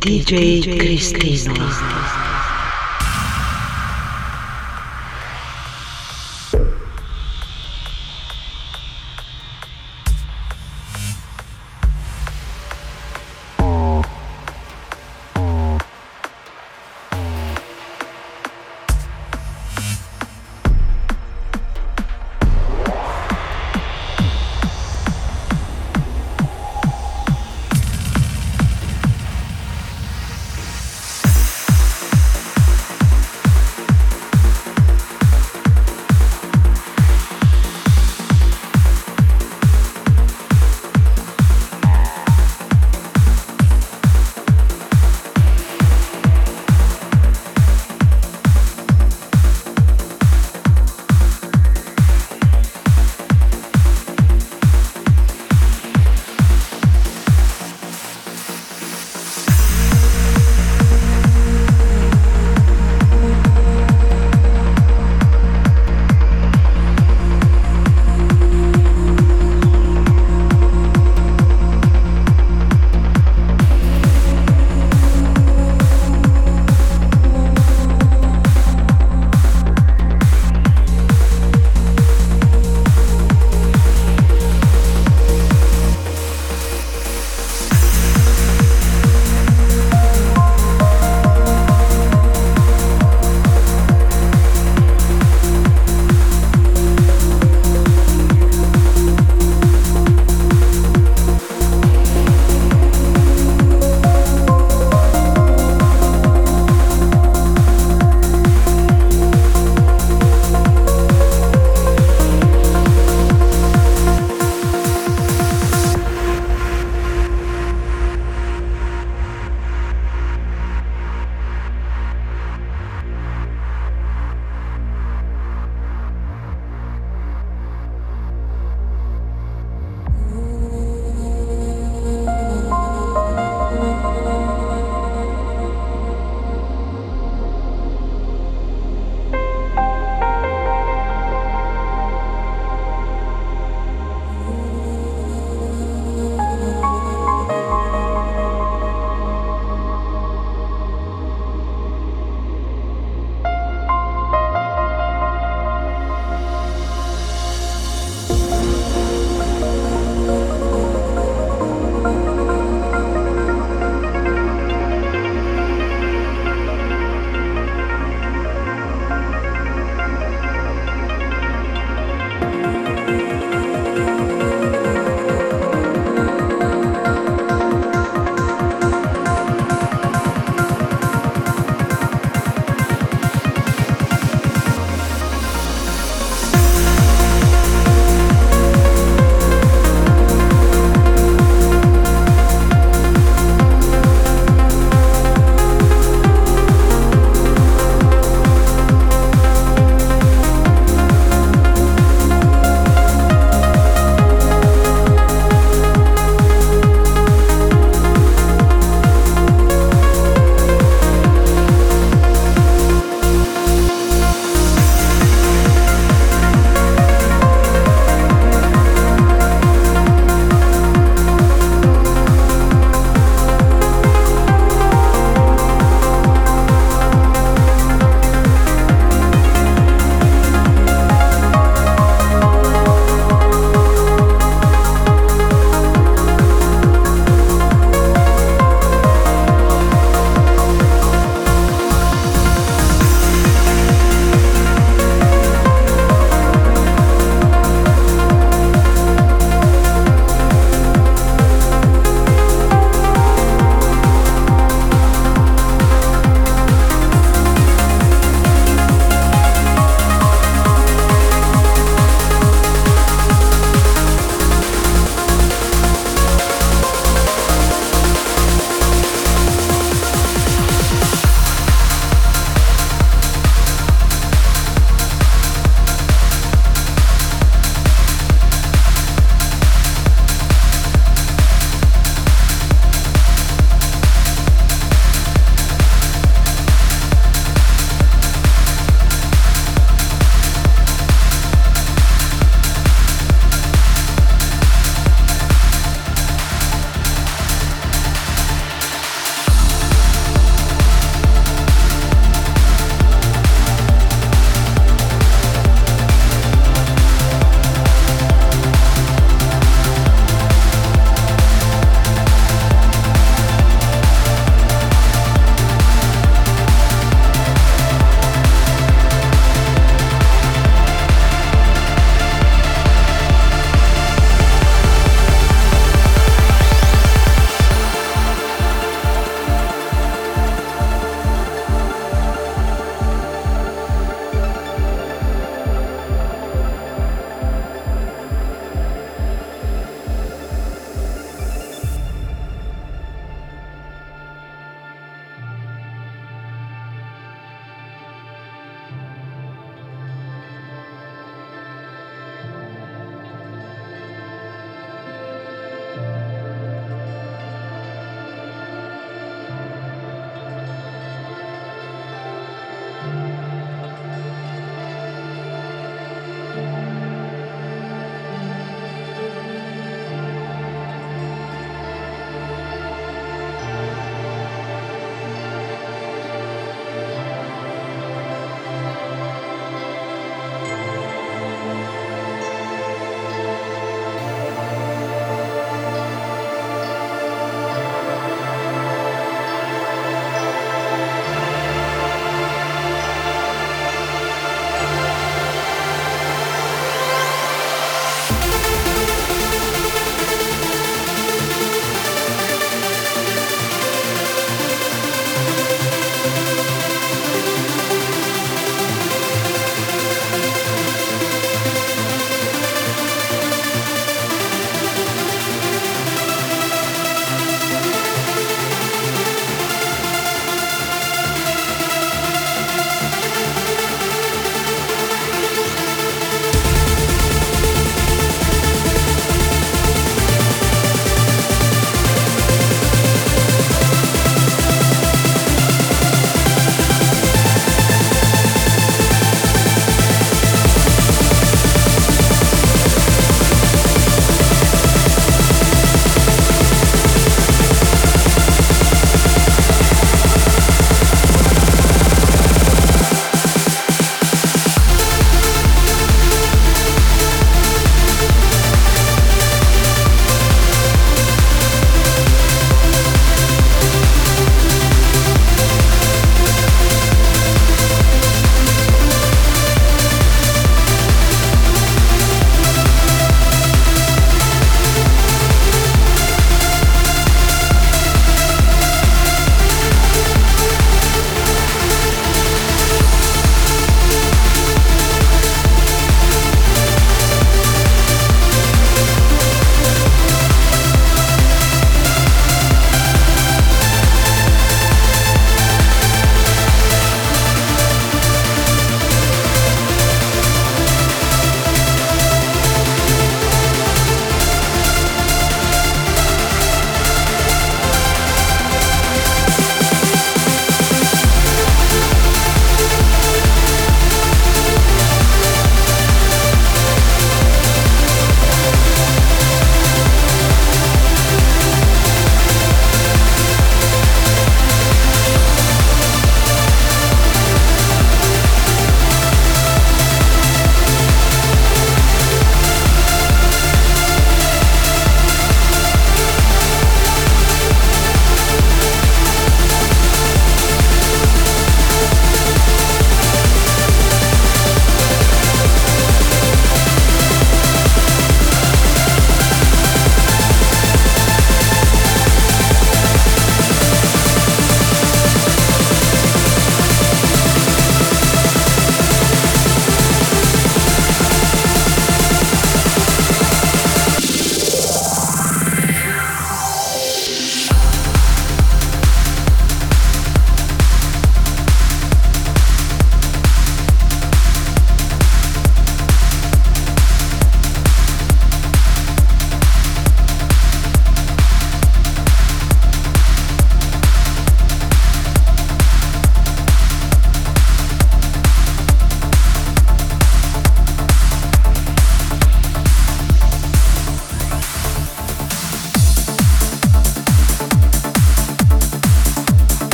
DJ Cristina.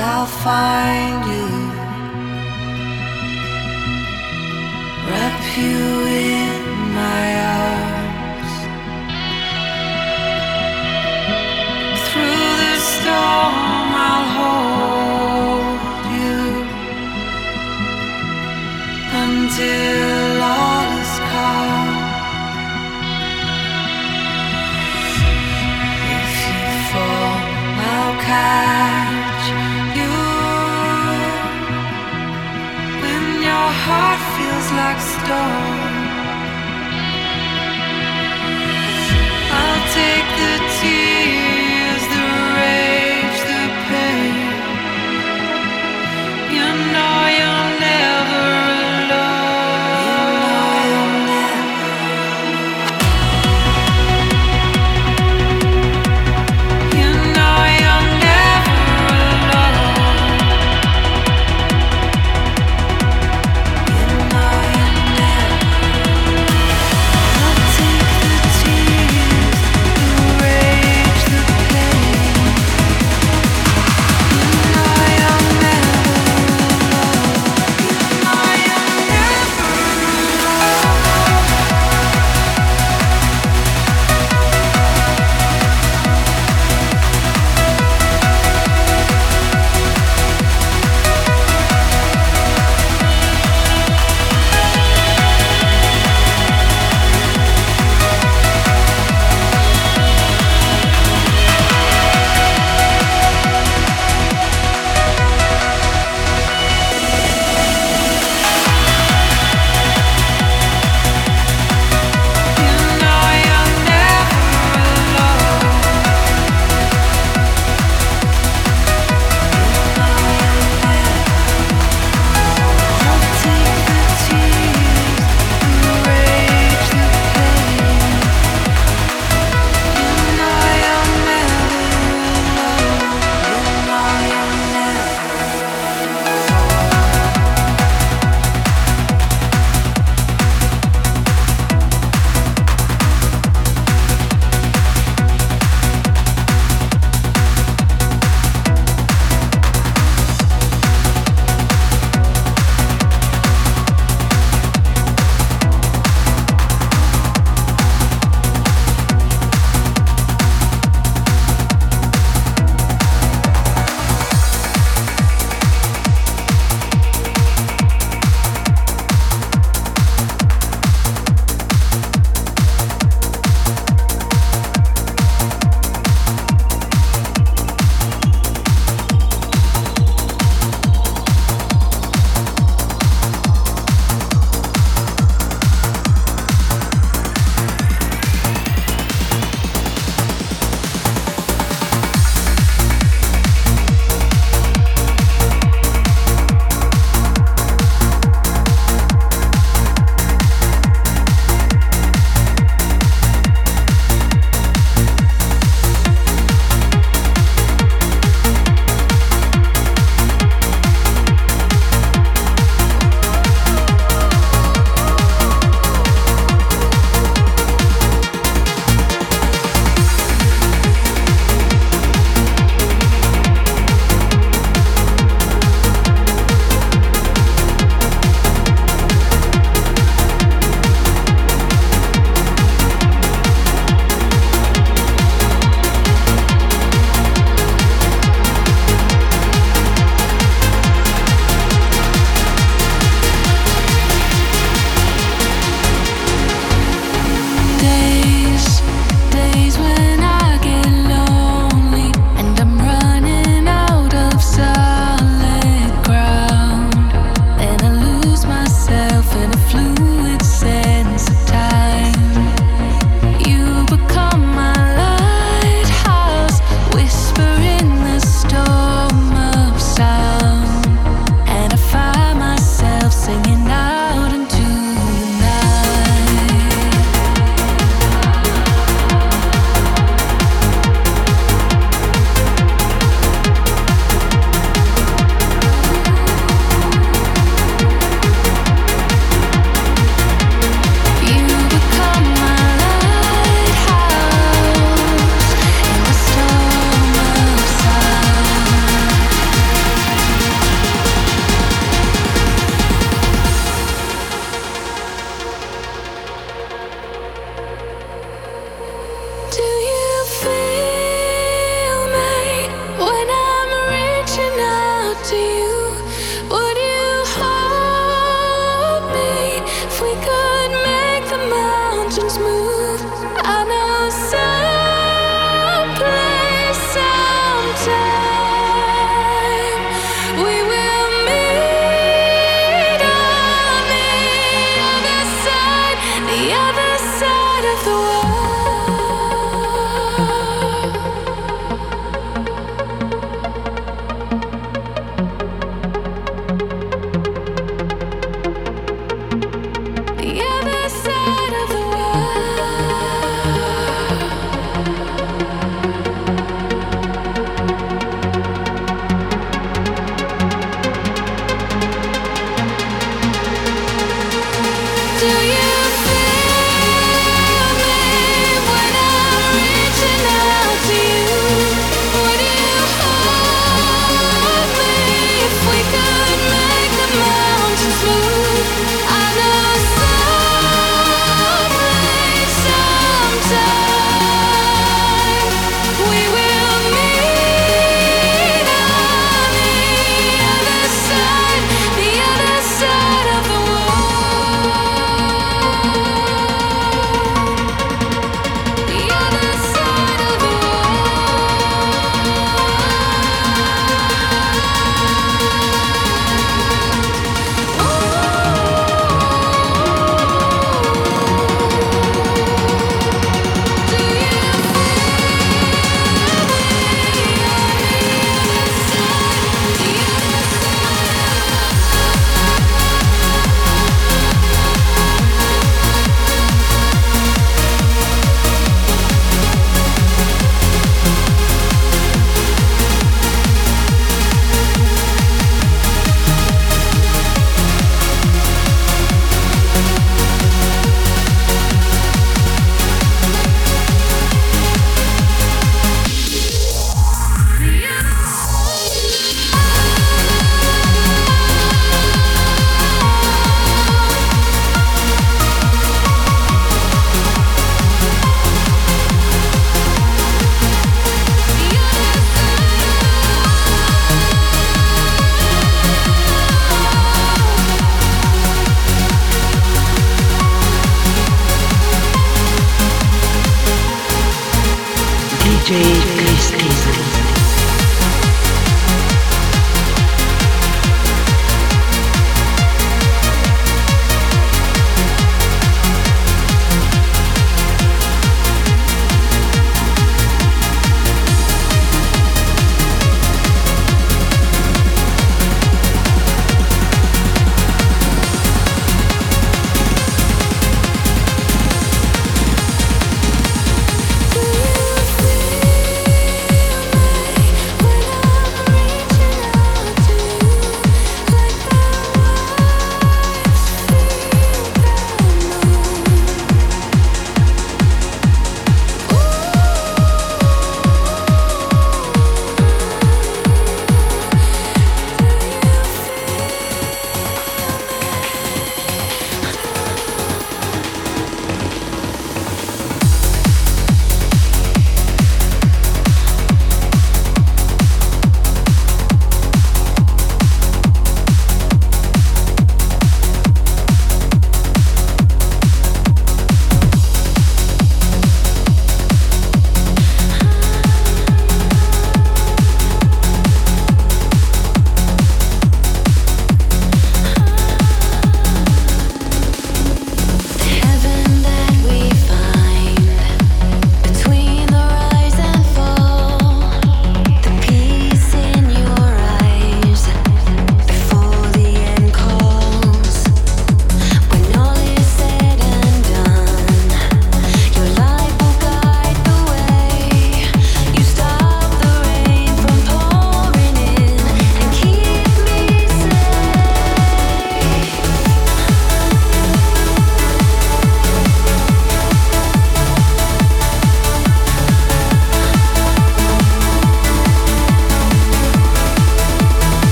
I'll find you.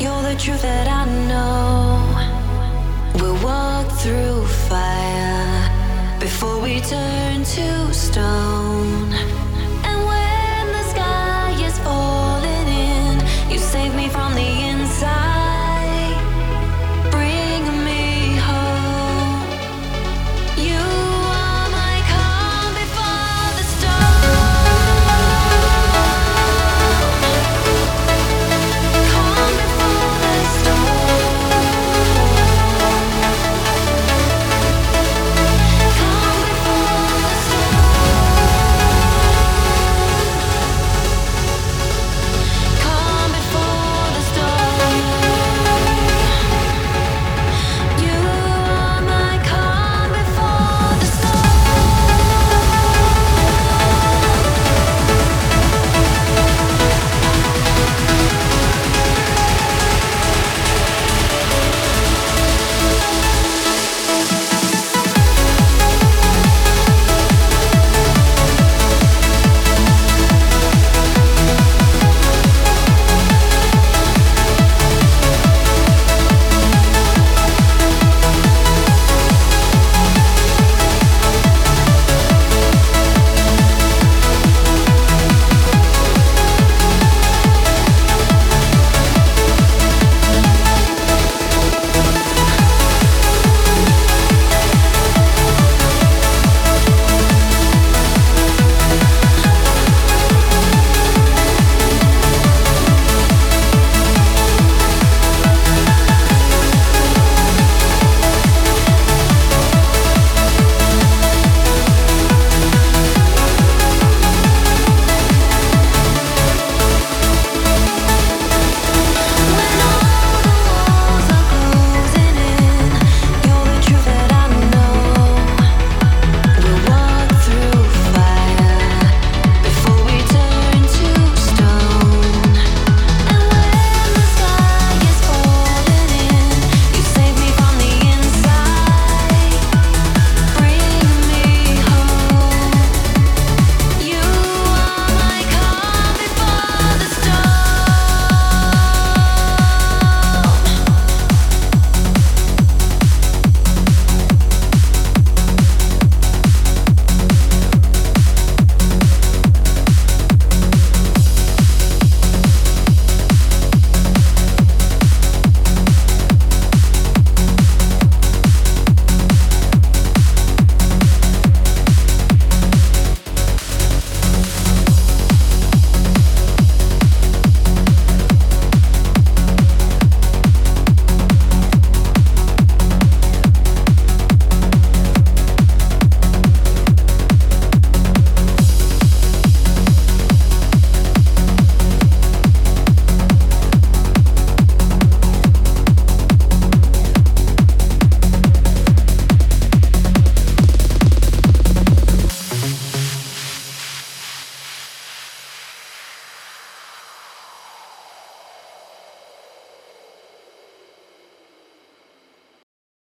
You're the truth that I know. We'll walk through fire before we turn to stone.